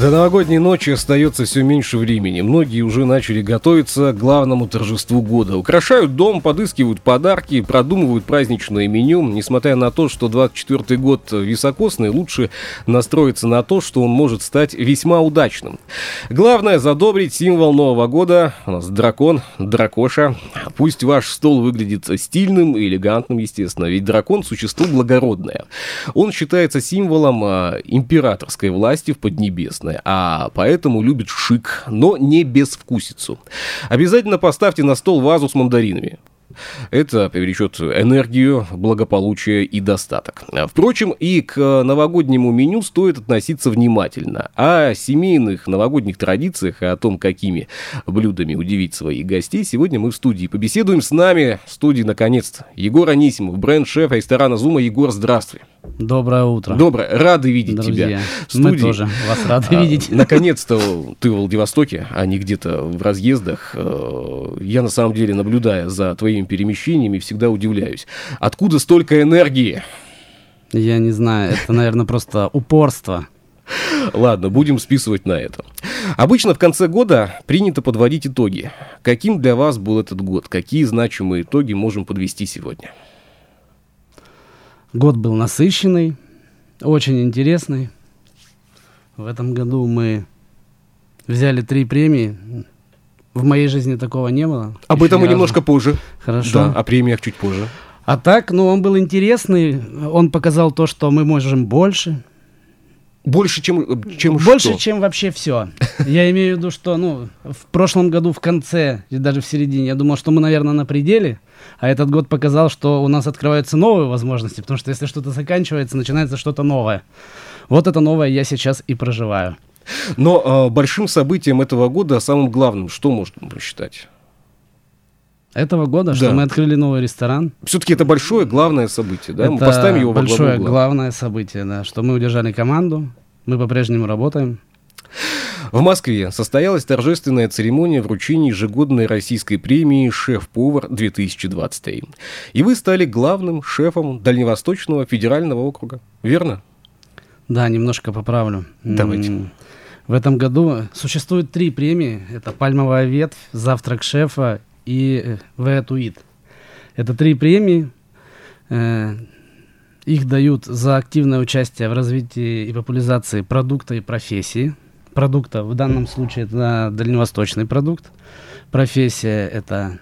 До новогодней ночи остается все меньше времени. Многие уже начали готовиться к главному торжеству года. Украшают дом, подыскивают подарки, продумывают праздничное меню. Несмотря на то, что 24 год високосный, лучше настроиться на то, что он может стать весьма удачным. Главное задобрить символ Нового года. У нас дракон, дракоша. Пусть ваш стол выглядит стильным и элегантным, естественно, ведь дракон – существо благородное. Он считается символом а, императорской власти в Поднебесной красное, а поэтому любит шик, но не безвкусицу. Обязательно поставьте на стол вазу с мандаринами. Это привлечет энергию, благополучие и достаток. Впрочем, и к новогоднему меню стоит относиться внимательно. О семейных новогодних традициях и о том, какими блюдами удивить своих гостей, сегодня мы в студии побеседуем. С нами в студии, наконец-то, Егор Анисимов, бренд-шеф ресторана «Зума». Егор, здравствуй. Доброе утро. Доброе. Рады видеть Друзья, тебя в студии. Мы тоже вас рады а, видеть. Наконец-то ты в Владивостоке, а не где-то в разъездах. Э, я на самом деле, наблюдая за твоими перемещениями, всегда удивляюсь. Откуда столько энергии? Я не знаю, это, наверное, просто упорство. Ладно, будем списывать на это. Обычно в конце года принято подводить итоги. Каким для вас был этот год? Какие значимые итоги можем подвести сегодня? Год был насыщенный, очень интересный. В этом году мы взяли три премии. В моей жизни такого не было. Об этом мы немножко позже. Хорошо. Да, о премиях чуть позже. А так, ну, он был интересный. Он показал то, что мы можем больше. Больше, чем, чем Больше, что? чем вообще все. Я имею в виду, что, ну, в прошлом году в конце, даже в середине, я думал, что мы, наверное, на пределе. А этот год показал, что у нас открываются новые возможности, потому что если что-то заканчивается, начинается что-то новое. Вот это новое я сейчас и проживаю. Но э, большим событием этого года, самым главным, что можно считать? Этого года, да. что мы открыли новый ресторан. Все-таки это большое главное событие, да? Это мы поставим его большое главное событие, да, что мы удержали команду, мы по-прежнему работаем. В Москве состоялась торжественная церемония вручения ежегодной российской премии «Шеф-повар-2023». И вы стали главным шефом Дальневосточного федерального округа, верно? Да, немножко поправлю. Давайте. В этом году существует три премии. Это «Пальмовая ветвь», «Завтрак шефа» и «Веатуит». Это три премии. Э, их дают за активное участие в развитии и популяризации продукта и профессии – продукта. В данном случае это дальневосточный продукт. Профессия это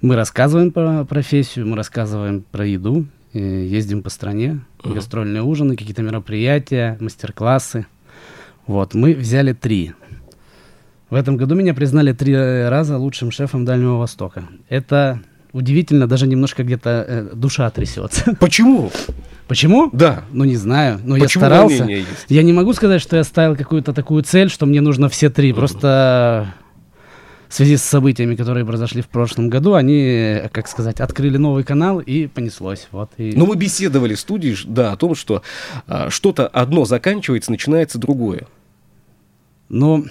мы рассказываем про профессию, мы рассказываем про еду, ездим по стране, uh-huh. гастрольные ужины, какие-то мероприятия, мастер-классы. Вот, мы взяли три. В этом году меня признали три раза лучшим шефом Дальнего Востока. Это удивительно, даже немножко где-то э, душа трясется. Почему? Почему? Да. Ну, не знаю. Но Почему я старался. Я не могу сказать, что я ставил какую-то такую цель, что мне нужно все три. Mm-hmm. Просто в связи с событиями, которые произошли в прошлом году, они, как сказать, открыли новый канал и понеслось. Вот, и... Но мы беседовали в студии, да, о том, что а, что-то одно заканчивается, начинается другое. Ну,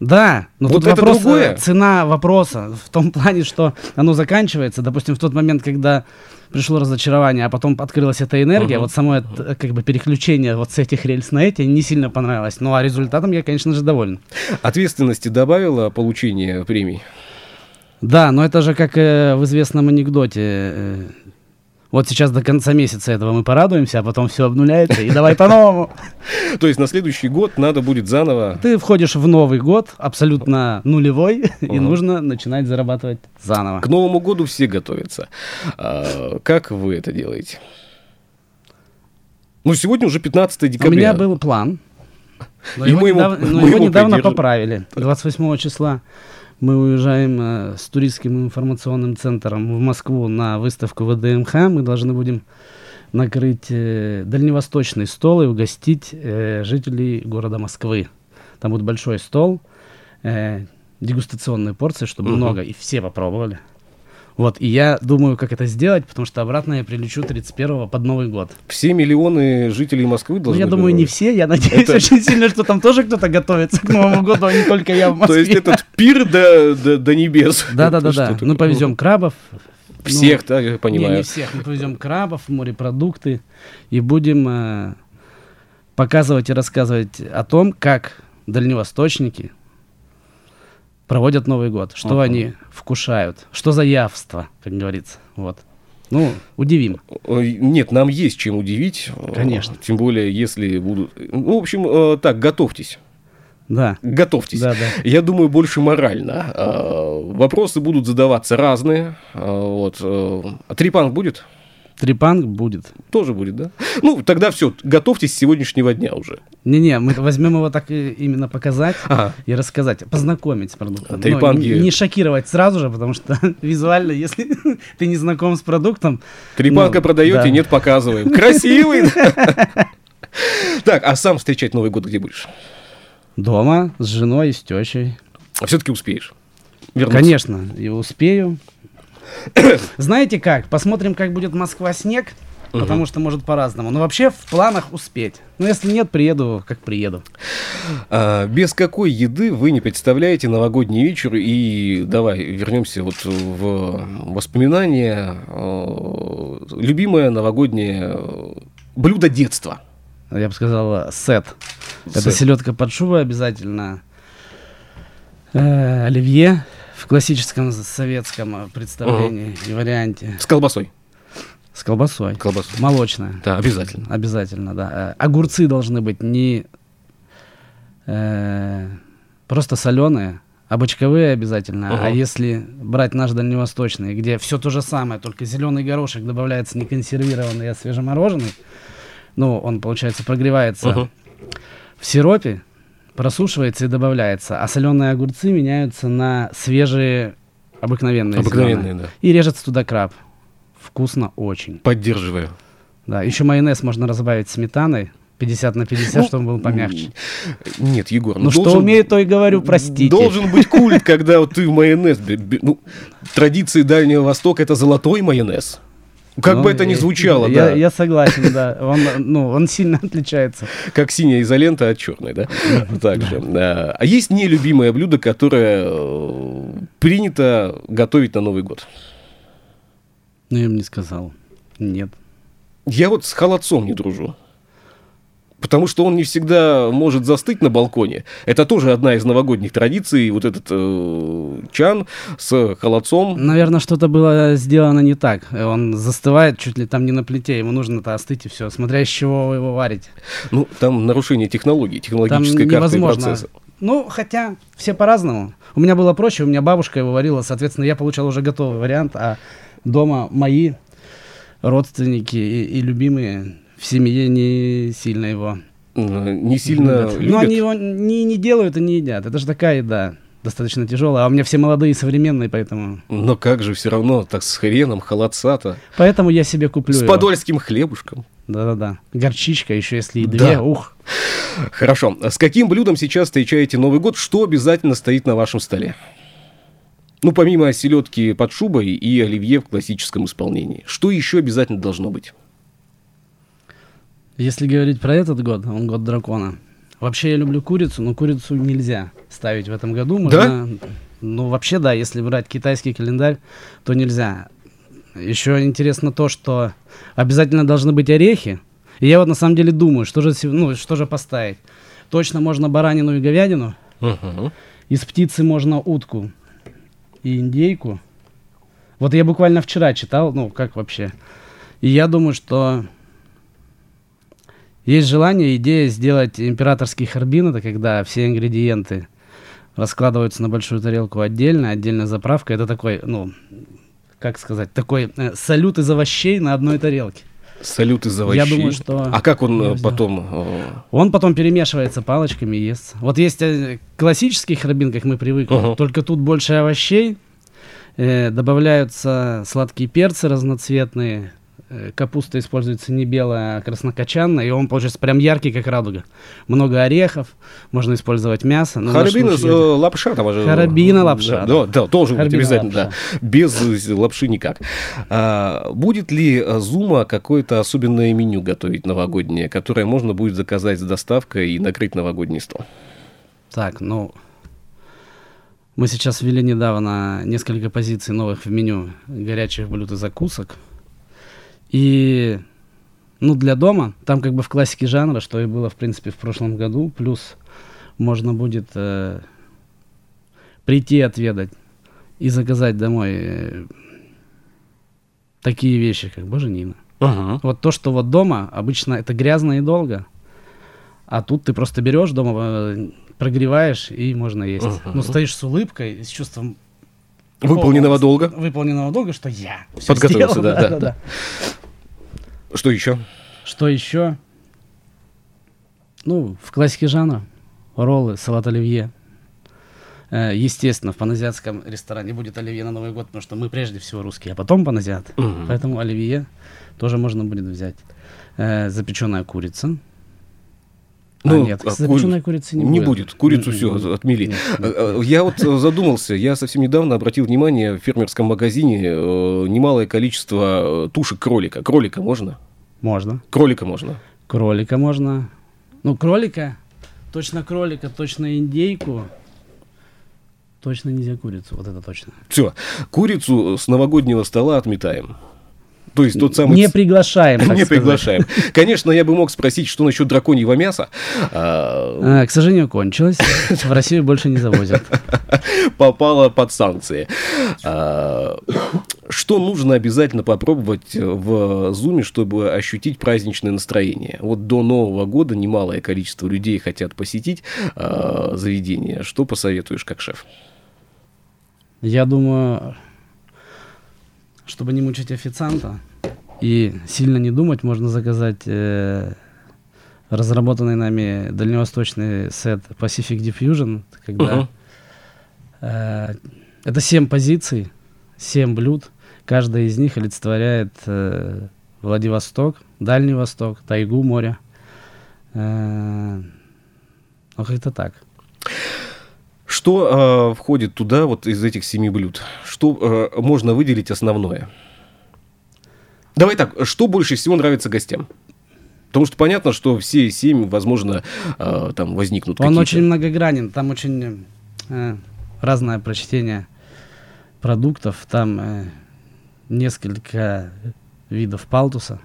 да, но вот тут это вопрос, другое. цена вопроса в том плане, что оно заканчивается, допустим, в тот момент, когда пришло разочарование, а потом открылась эта энергия, uh-huh. вот само это, как бы переключение вот с этих рельс на эти не сильно понравилось. Ну а результатом я, конечно же, доволен. Ответственности добавило получение премий? Да, но это же как э, в известном анекдоте. Э, вот сейчас до конца месяца этого мы порадуемся, а потом все обнуляется, и давай по-новому. То есть на следующий год надо будет заново... Ты входишь в Новый год, абсолютно нулевой, и нужно начинать зарабатывать заново. К Новому году все готовятся. А, как вы это делаете? Ну, сегодня уже 15 декабря. У меня был план, но его недавно поправили. 28 числа мы уезжаем э, с туристским информационным центром в Москву на выставку ВДМХ. Мы должны будем накрыть э, дальневосточный стол и угостить э, жителей города Москвы. Там будет большой стол, э, дегустационные порции, чтобы Мгм. много, и все попробовали. Вот, и я думаю, как это сделать, потому что обратно я прилечу 31-го под Новый год. Все миллионы жителей Москвы Ну, должны... я думаю, не все, я надеюсь Это- очень сильно, что там тоже кто-то готовится к Новому году, а не только я в То Москве. есть этот пир до, до, до небес. Да-да-да-да. Что Ну, повезем крабов. Всех, да, я Ну, понимаю. Не, не всех. Мы повезем крабов, морепродукты и будем э, показывать и рассказывать о том, как дальневосточники проводят Новый год, что Ага. они вкушают, что за явство, как говорится. Вот. Ну, удивим. Ой, Нет, нам есть чем удивить. Конечно. Тем более, если будут... Ну, в общем, э, так, готовьтесь. Да. Готовьтесь. Да, да. Я думаю, больше морально. А, Вопросы будут задаваться разные. Вот. э, А трипанк будет? Трипанг будет. Тоже будет, да? Ну, тогда все, готовьтесь с сегодняшнего дня уже. Не-не, мы возьмем его так именно показать Ага. и рассказать, познакомить с продуктом. Трепанги. не, не шокировать сразу же, потому что визуально, если ты не знаком с продуктом, Трипанка Ну, продаете, да. нет, показываем. Красивый! Так, а сам встречать Новый год где будешь? дома с женой и с тещей. Все-таки успеешь. вернуться. Конечно, и успею. Знаете как? Посмотрим, как будет Москва снег, потому что может по-разному. Но вообще в планах успеть. Но если нет, приеду, как приеду. А, без какой еды вы не представляете новогодний вечер? И давай вернемся вот в воспоминания. Э, Любимое новогоднее э, блюдо детства. Я бы сказал, э, сет. Это Сет. селедка под шубой обязательно. Э, оливье в классическом советском э, представлении и варианте. С колбасой. С колбасой. Колбасой. Молочная. Да, обязательно. Обязательно, да. Э, Огурцы должны быть не э, просто соленые, а бочковые обязательно. Ага. А если брать наш дальневосточный, где все то же самое, только зеленый горошек добавляется не консервированный, а свежемороженый, ну, он, получается, прогревается Мгм. в сиропе, просушивается и добавляется, а соленые огурцы меняются на свежие обыкновенные. Обыкновенные, зелёные. да. И режется туда краб. Вкусно очень. Поддерживаю. Да, еще майонез можно разбавить сметаной 50 на 50, Ну, чтобы он был помягче. Нет, Егор, Ну, что умею, то и говорю, простите. Должен быть культ, когда вот ты майонез... Ну, традиции Дальнего Востока это золотой майонез. Как Ну, бы это ни звучало, я, да. Я согласен, да. Он, ну, он сильно отличается. Как синяя изолента от черной, да? Также. А есть нелюбимое блюдо, которое э, принято готовить на Новый год? Ну, я им не сказал. Нет. Я вот с холодцом не дружу. Потому что он не всегда может застыть на балконе. Это тоже одна из новогодних традиций. Вот этот э, чан с холодцом. Наверное, что-то было сделано не так. Он застывает чуть ли там не на плите. Ему нужно-то остыть и все. Смотря из чего вы его варите. Ну, там нарушение технологий, Там технологической карты невозможно. процесса. Ну, хотя все по-разному. У меня было проще, у меня бабушка его варила, соответственно, я получал уже готовый вариант, а дома мои родственники и, и любимые в семье не сильно его Не сильно любят. любят. Но они его не, не делают и не едят. Это же такая еда, достаточно тяжелая. А у меня все молодые и современные, поэтому... Но как же все равно, так с хреном, холодца-то. Поэтому я себе куплю С его. подольским хлебушком. Да-да-да. Горчичка еще, если и Да. две. Ух. Хорошо. С каким блюдом сейчас встречаете Новый год? Что обязательно стоит на вашем столе? Ну, помимо селедки под шубой и оливье в классическом исполнении. Что еще обязательно должно быть? Если говорить про этот год, он год дракона. Вообще я люблю курицу, но курицу нельзя ставить в этом году. Можно, Ну, вообще, да, если брать китайский календарь, то нельзя. Еще интересно то, что обязательно должны быть орехи. И я вот на самом деле думаю, что же, ну, что же поставить. Точно можно баранину и говядину. Мгм. Из птицы можно утку и индейку. Вот я буквально вчера читал, ну, как вообще. И я думаю, что есть желание, идея сделать императорский харбин, это когда все ингредиенты раскладываются на большую тарелку отдельно, отдельно заправка. Это такой, ну, как сказать, такой э, салют из овощей на одной тарелке. Салют из Я овощей. думаю, что А как он э, я потом... э, Он потом перемешивается палочками и ест. Вот есть э, классический харбин, как мы привыкли, Ага. только тут больше овощей, добавляются сладкие перцы разноцветные, капуста используется не белая, а краснокочанная, и он получается прям яркий, как радуга. Много орехов, можно использовать мясо. но Харабина случае- э, лапша там же. Харабина лапша, Да, да, да, должен быть Харабина обязательно, да. Без э, лапши никак. А, будет ли э, Зума какое-то особенное меню готовить новогоднее, которое можно будет заказать с доставкой и накрыть новогодний стол? Так, ну, мы сейчас ввели недавно несколько позиций новых в меню горячих блюд и закусок. И, ну, для дома, там как бы в классике жанра, что и было, в принципе, в прошлом году, плюс можно будет э, прийти отведать и заказать домой э, такие вещи, как боженина. Вот то, что вот дома, обычно это грязно и долго, а тут ты просто берешь дома, э, прогреваешь и можно есть. Мгм. Ну, стоишь с улыбкой, с чувством Выполненного долга. Выполненного долга, что я Подготовился, сделал. да, да, да. Что еще? Что еще? Ну, в классике жанра. Роллы, салат оливье. Э, Естественно, в паназиатском ресторане будет оливье на Новый год, потому что мы прежде всего русские, а потом паназиат. Мгм. Поэтому оливье тоже можно будет взять. Э, запеченная курица. Ну, а, нет, а кури- запеченной курицы не, Не будет. будет. Курицу все отмели. нет, нет. э, Я вот задумался, я совсем недавно обратил внимание, в фермерском магазине э, немалое количество э, тушек кролика. Кролика можно? Можно. Кролика можно. Кролика можно. Ну, кролика, точно кролика, точно индейку. Точно нельзя курицу, вот это точно. Все, курицу с новогоднего стола отметаем. То есть тот самый... Не приглашаем, Не сказать. приглашаем. Конечно, я бы мог спросить, что насчет драконьего мяса. А, А, к сожалению, кончилось. В Россию больше не завозят. попало под санкции. А, Что нужно обязательно попробовать в Зуме, чтобы ощутить праздничное настроение? Вот до Нового года немалое количество людей хотят посетить заведение. Что посоветуешь как шеф? Я думаю, чтобы не мучить официанта и сильно не думать, можно заказать э, разработанный нами дальневосточный сет Pacific Diffusion, когда Мгм. э, это 7 позиций, 7 блюд, каждая из них олицетворяет э, Владивосток, Дальний Восток, тайгу, море. Э, ну, как-то так. Что а, входит туда вот из этих семи блюд? Что а, можно выделить основное? Давай так, что больше всего нравится гостям? Потому что понятно, что все семь, возможно, а, там возникнут Он очень многогранен, там очень э, разное прочтение продуктов, там э, несколько видов палтуса,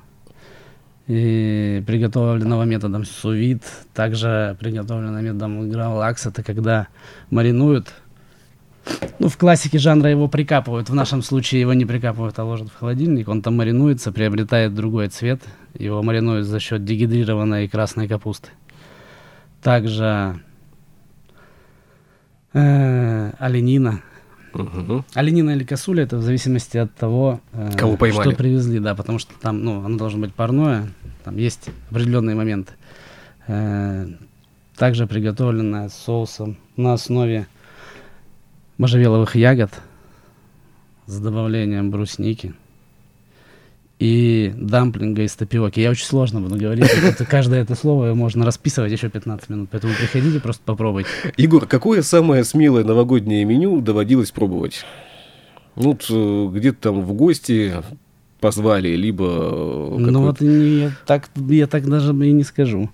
и приготовленного методом сувид, также приготовленного методом гравлакс, это когда маринуют, ну, в классике жанра его прикапывают, в нашем случае его не прикапывают, а ложат в холодильник, он там маринуется, приобретает другой цвет, его маринуют за счет дегидрированной красной капусты. Также э, оленина. Мгм. Оленина или косуля, это в зависимости от того, э, Кого поймали. что привезли, да, потому что там, ну, оно должно быть парное, там есть определенные моменты. Э, также приготовленная соусом на основе можжевеловых ягод с добавлением брусники и дамплинга из тапиоки. Я очень сложно буду говорить, каждое это слово можно расписывать еще 15 минут, поэтому приходите, просто попробуйте. Егор, какое самое смелое новогоднее меню доводилось пробовать? Ну, э, где-то там в гости позвали, либо... э, Ну вот не, я, так, я так даже и не скажу.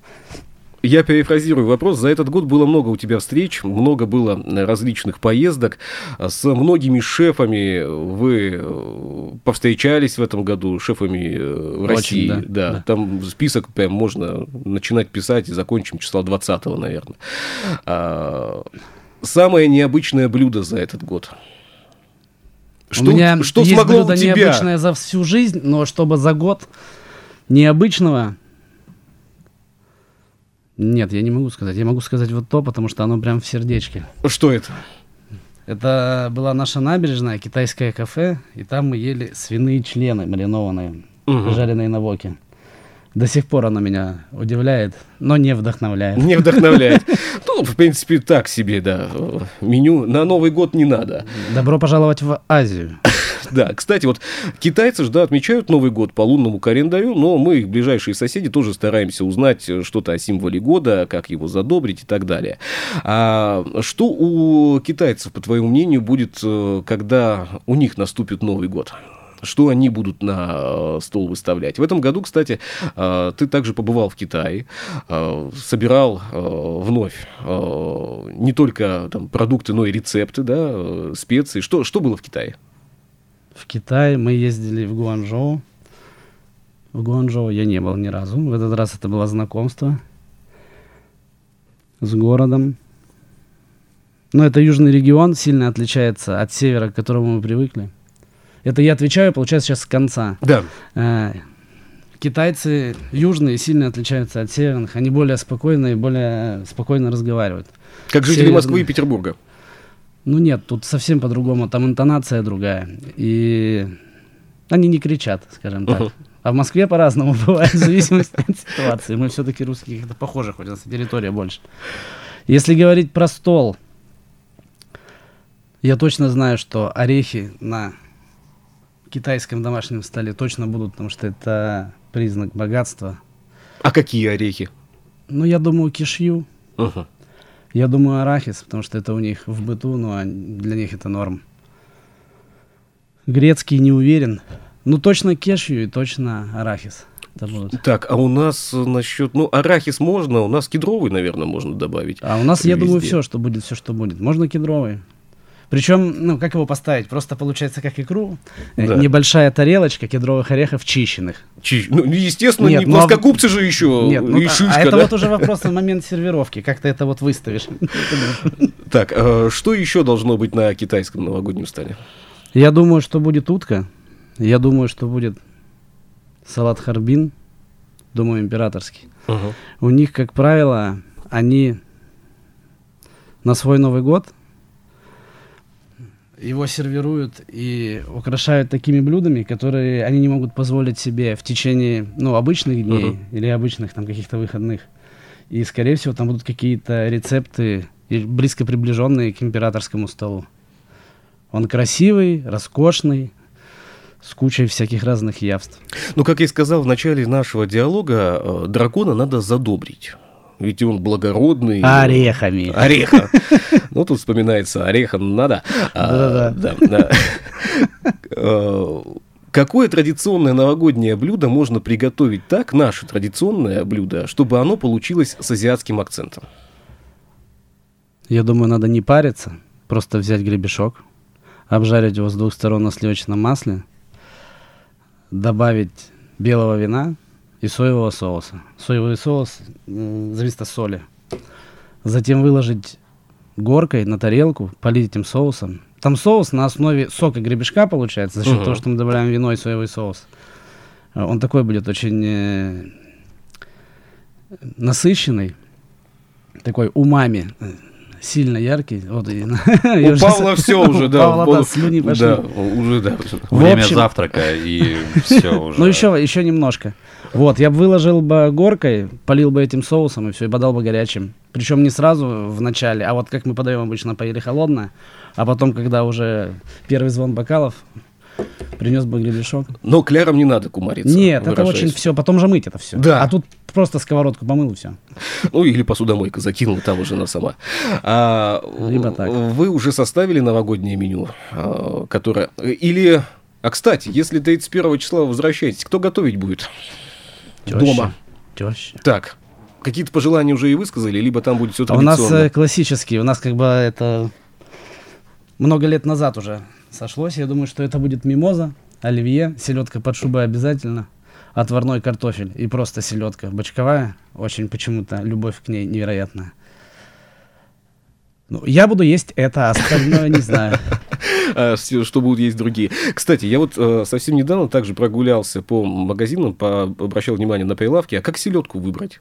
Я перефразирую вопрос. За этот год было много у тебя встреч, много было э, различных поездок. С многими шефами вы э, повстречались в этом году, шефами э, Очень, России. да, Да, да. там список прям можно начинать писать и закончим числа 20 наверное. А, самое необычное блюдо за этот год. Что, у меня что есть смогло блюдо у тебя? необычное за всю жизнь, но чтобы за год необычного... Нет, я не могу сказать. Я могу сказать вот то, потому что оно прям в сердечке. Что это? Это была наша набережная, китайское кафе, и там мы ели свиные члены маринованные, Мгм. жареные на воке. До сих пор оно меня удивляет, но не вдохновляет. Не вдохновляет. Ну, в принципе, так себе, да. Меню на Новый год не надо. Добро пожаловать в Азию. Да, кстати, вот китайцы же, да, отмечают Новый год по лунному календарю, но мы, их ближайшие соседи, тоже стараемся узнать что-то о символе года, как его задобрить и так далее. А что у китайцев, по твоему мнению, будет, э, когда у них наступит Новый год? что они будут на э, стол выставлять. В этом году, кстати, э, ты также побывал в Китае, собирал вновь не только там, продукты, но и рецепты, да, специи. Что, что было в Китае? В Китае мы ездили в Гуанчжоу. В Гуанчжоу я не был ни разу. В этот раз это было знакомство с городом. Но это южный регион, сильно отличается от севера, к которому мы привыкли. Это я отвечаю, получается, сейчас с конца. Да. Э, китайцы южные сильно отличаются от северных. Они более спокойные, более спокойно разговаривают. Как жители Северные... Москвы и Петербурга. Ну нет, тут совсем по-другому. Там интонация другая. И они не кричат, скажем так. Uh-huh. А в Москве по-разному бывает, в зависимости от ситуации. Мы все-таки русские как-то похожи, хоть у нас территория больше. Если говорить про стол, я точно знаю, что орехи на китайском домашнем столе точно будут, потому что это признак богатства. А какие орехи? Ну, я думаю, кишью. Uh-huh. Я думаю, арахис, потому что это у них в быту, но для них это норм. Грецкий не уверен. Ну, точно кешью и точно арахис. Это будут. Так, а у нас насчет... Ну, арахис можно, у нас кедровый, наверное, можно добавить. А у нас, я думаю, все, что будет, все, что будет. Можно кедровый. Причем, ну, как его поставить? Просто получается как икру. Э, да. Небольшая тарелочка кедровых орехов чищенных. Чи... Ну, естественно, Нет, не ну, а плоскогубцы же еще. Нет, ну, и шишка, а это да? вот уже вопрос на момент сервировки. Как ты это вот выставишь? Так, а что еще должно быть на китайском новогоднем столе? Я думаю, что будет утка. Я думаю, что будет салат харбин. Думаю, императорский. У них, как правило, они на свой Новый год – его сервируют и украшают такими блюдами, которые они не могут позволить себе в течение, ну, обычных дней uh-huh. или обычных там каких-то выходных. И, скорее всего, там будут какие-то рецепты близко приближенные к императорскому столу. Он красивый, роскошный, с кучей всяких разных явств. Ну, как я и сказал в начале нашего диалога, э, дракона надо задобрить ведь он благородный. Орехами. Ореха. Ну, тут вспоминается ореха надо. А, Да-да. Э, какое традиционное новогоднее блюдо можно приготовить так, наше традиционное блюдо, чтобы оно получилось с азиатским акцентом? Я думаю, надо не париться, просто взять гребешок, обжарить его с двух сторон на сливочном масле, добавить белого вина, и соевого соуса. Соевый соус зависит от соли. Затем выложить горкой на тарелку, полить этим соусом. Там соус на основе сока гребешка получается, за счет uh-huh. того, что мы добавляем вино и соевый соус. Э, он такой будет очень э, насыщенный, такой умами сильно яркий. Вот, и, У Павла все уже, да. Павла, да, слюни пошли. Да, уже, да. Время завтрака, и все уже. Ну, еще, еще немножко. Вот, я бы выложил бы горкой, полил бы этим соусом, и все, и подал бы горячим. Причем не сразу в начале, а вот как мы подаем обычно, поели холодное, а потом, когда уже первый звон бокалов, принес бы гребешок. Но кляром не надо кумариться. Нет, это очень все, потом же мыть это все. Да. А тут просто сковородку помыл и все. Ну, или посудомойка закинул, там уже на сама. А, Либо так. Вы уже составили новогоднее меню, а, которое... Или... А, кстати, если 31 числа возвращаетесь, кто готовить будет? Теща. Дома. Теща. Так, какие-то пожелания уже и высказали, либо там будет все традиционно? А у нас э, классический, у нас как бы это много лет назад уже сошлось. Я думаю, что это будет мимоза, оливье, селедка под шубой обязательно, отварной картофель и просто селедка бочковая. Очень почему-то любовь к ней невероятная. Ну, я буду есть это, а остальное не знаю. А, что будут есть другие. Кстати, я вот э, совсем недавно также прогулялся по магазинам, обращал внимание на прилавки. А как селедку выбрать?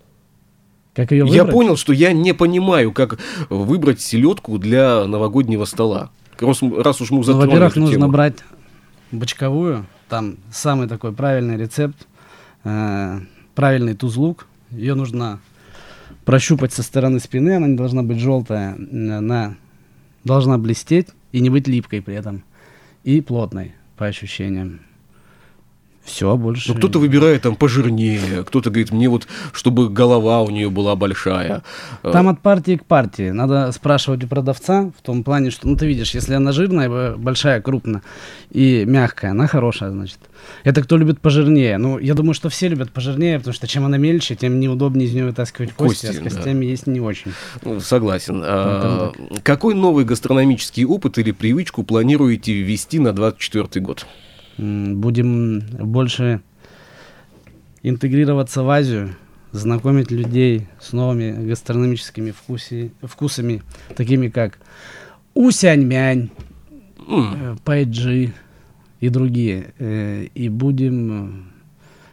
Как ее выбрать? Я понял, что я не понимаю, как выбрать селедку для новогоднего стола. Раз, раз уж мы затронули ну, Во-первых, нужно тему. брать бочковую. Там самый такой правильный рецепт. Э, правильный тузлук. Ее нужно прощупать со стороны спины. Она не должна быть желтая. Она должна блестеть и не быть липкой при этом. И плотной. по ощущениям. Все, больше. Ну, кто-то выбирает там пожирнее, кто-то говорит, мне вот, чтобы голова у нее была большая. Там от партии к партии. Надо спрашивать у продавца в том плане, что, ну, ты видишь, если она жирная, большая, крупная и мягкая, она хорошая, значит. Это кто любит пожирнее. Ну, я думаю, что все любят пожирнее, потому что чем она мельче, тем неудобнее из нее вытаскивать кости, кости а с костями да. есть не очень. Ну, согласен. А, какой новый гастрономический опыт или привычку планируете ввести на 24 год? Будем больше интегрироваться в Азию, знакомить людей с новыми гастрономическими вкуси, вкусами, такими как усяньмянь, mm. пайджи и другие. Э, и будем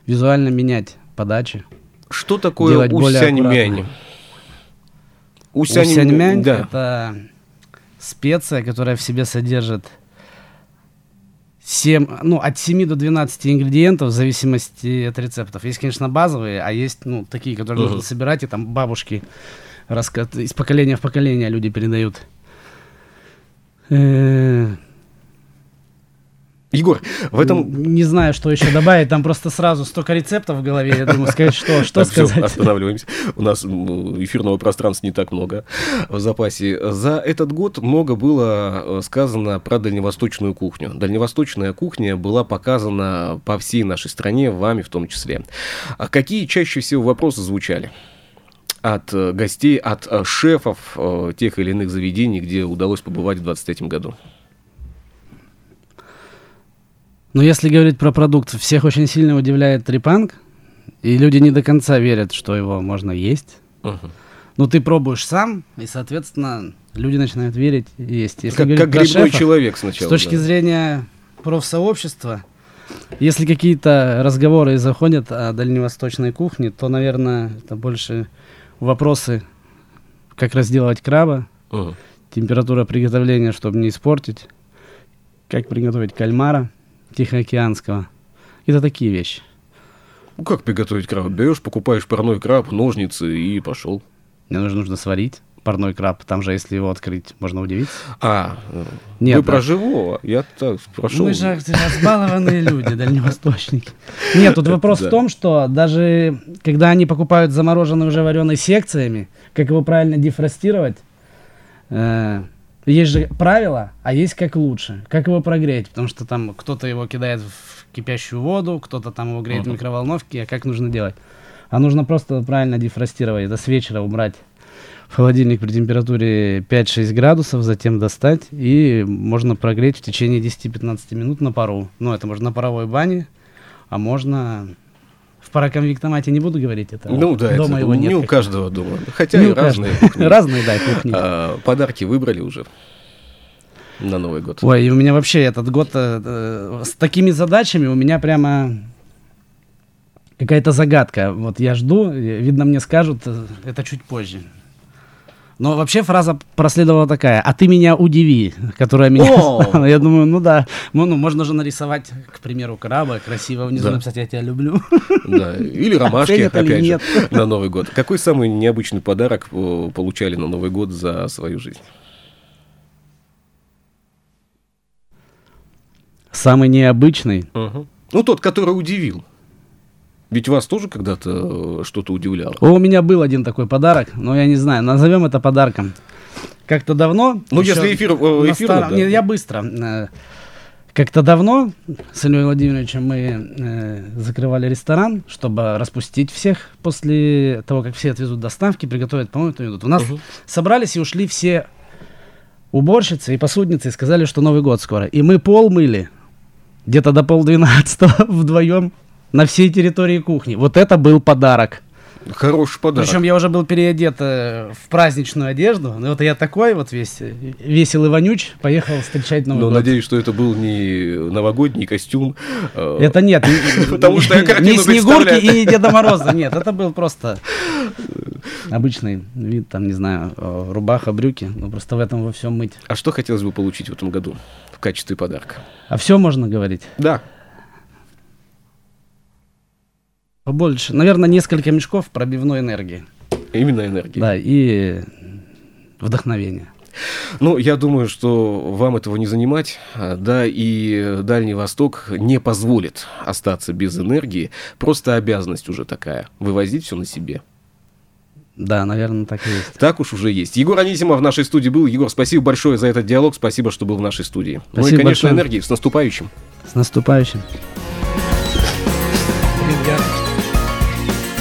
визуально менять подачи. Что такое усяньмянь? Усяньмянь, да. это специя, которая в себе содержит 7, ну, от 7 до 12 ингредиентов в зависимости от рецептов. Есть, конечно, базовые, а есть, ну, такие, которые uh-huh. нужно собирать, и там бабушки раска... из поколения в поколение люди передают. Э, Егор, в этом... Не знаю, что еще добавить, там просто сразу столько рецептов в голове, я думаю, сказать, что, что так, сказать. Все, останавливаемся. У нас эфирного пространства не так много в запасе. За этот год много было э, сказано про дальневосточную кухню. Дальневосточная кухня была показана по всей нашей стране, вами в том числе. А какие чаще всего вопросы звучали? от э, гостей, от э, шефов тех или иных заведений, где удалось побывать в 2023 году? Но если говорить про продукт, всех очень сильно удивляет трипанк, и люди не до конца верят, что его можно есть. Uh-huh. Но ты пробуешь сам, и, соответственно, люди начинают верить и есть. Если как как грибной шефа, человек сначала. С точки да. зрения профсообщества, если какие-то разговоры заходят о дальневосточной кухне, то, наверное, это больше вопросы, как разделывать краба, uh-huh. температура приготовления, чтобы не испортить, как приготовить кальмара – Тихоокеанского. Это такие вещи. Ну, как приготовить краб? Берешь, покупаешь парной краб, ножницы и пошел. Мне нужно, нужно сварить парной краб. Там же, если его открыть, можно удивиться. А, Нет, вы да. про живого. Я так прошел. Мы же разбалованные люди, дальневосточники. Нет, тут вопрос в том, что даже когда они покупают замороженный уже вареный секциями, как его правильно дефростировать, э, есть же правила, а есть как лучше. Как его прогреть? Потому что там кто-то его кидает в кипящую воду, кто-то там его греет в микроволновке. А как нужно делать? А нужно просто правильно дефростировать. Это с вечера убрать в холодильник при температуре 5-6 градусов, затем достать, и можно прогреть в течение 10-15 минут на пару. Ну, это можно на паровой бане, а можно в параконвектомате не буду говорить это. Ну да, дома это его не нет. у каждого дома. Хотя не и разные. Разные, да, кухни. А, подарки выбрали уже на Новый год. Ой, и у меня вообще этот год э, э, с такими задачами у меня прямо какая-то загадка. Вот я жду, видно, мне скажут, э, это чуть позже. Но вообще фраза проследовала такая, а ты меня удиви, которая меня... Я думаю, ну да, ну, ну можно же нарисовать, к примеру, краба, красиво внизу да. написать «я тебя люблю». Да, или ромашки, опять же, на Новый год. Какой самый необычный подарок э, получали на Новый год за свою жизнь? Самый необычный? Угу. Ну, тот, который удивил. Ведь вас тоже когда-то э, что-то удивляло? У меня был один такой подарок, но я не знаю, назовем это подарком. Как-то давно... Ну, если эфир, э, эфир старом... да. Нет, я быстро. Э, как-то давно с Ильей Владимировичем мы э, закрывали ресторан, чтобы распустить всех после того, как все отвезут доставки, приготовят, по-моему, то идут. У нас угу. собрались и ушли все уборщицы и посудницы и сказали, что Новый год скоро. И мы пол мыли где-то до полдвенадцатого вдвоем на всей территории кухни. Вот это был подарок. Хороший подарок. Причем я уже был переодет э, в праздничную одежду. Ну вот я такой вот весь э, веселый вонюч поехал встречать Новый Но год. надеюсь, что это был не новогодний костюм. Э, это нет. Потому что я Не Снегурки и не Деда Мороза. Нет, это был просто обычный вид, там, не знаю, э, рубаха, брюки. Ну просто в этом во всем мыть. А что хотелось бы получить в этом году в качестве подарка? А все можно говорить? Да. Побольше. Наверное, несколько мешков пробивной энергии. Именно энергии. Да, и вдохновения. Ну, я думаю, что вам этого не занимать, да, и Дальний Восток не позволит остаться без энергии. Просто обязанность уже такая, вывозить все на себе. Да, наверное, так и есть. Так уж уже есть. Егор Анисимов в нашей студии был. Егор, спасибо большое за этот диалог, спасибо, что был в нашей студии. Спасибо ну и, конечно, большое. энергии. С наступающим. С наступающим.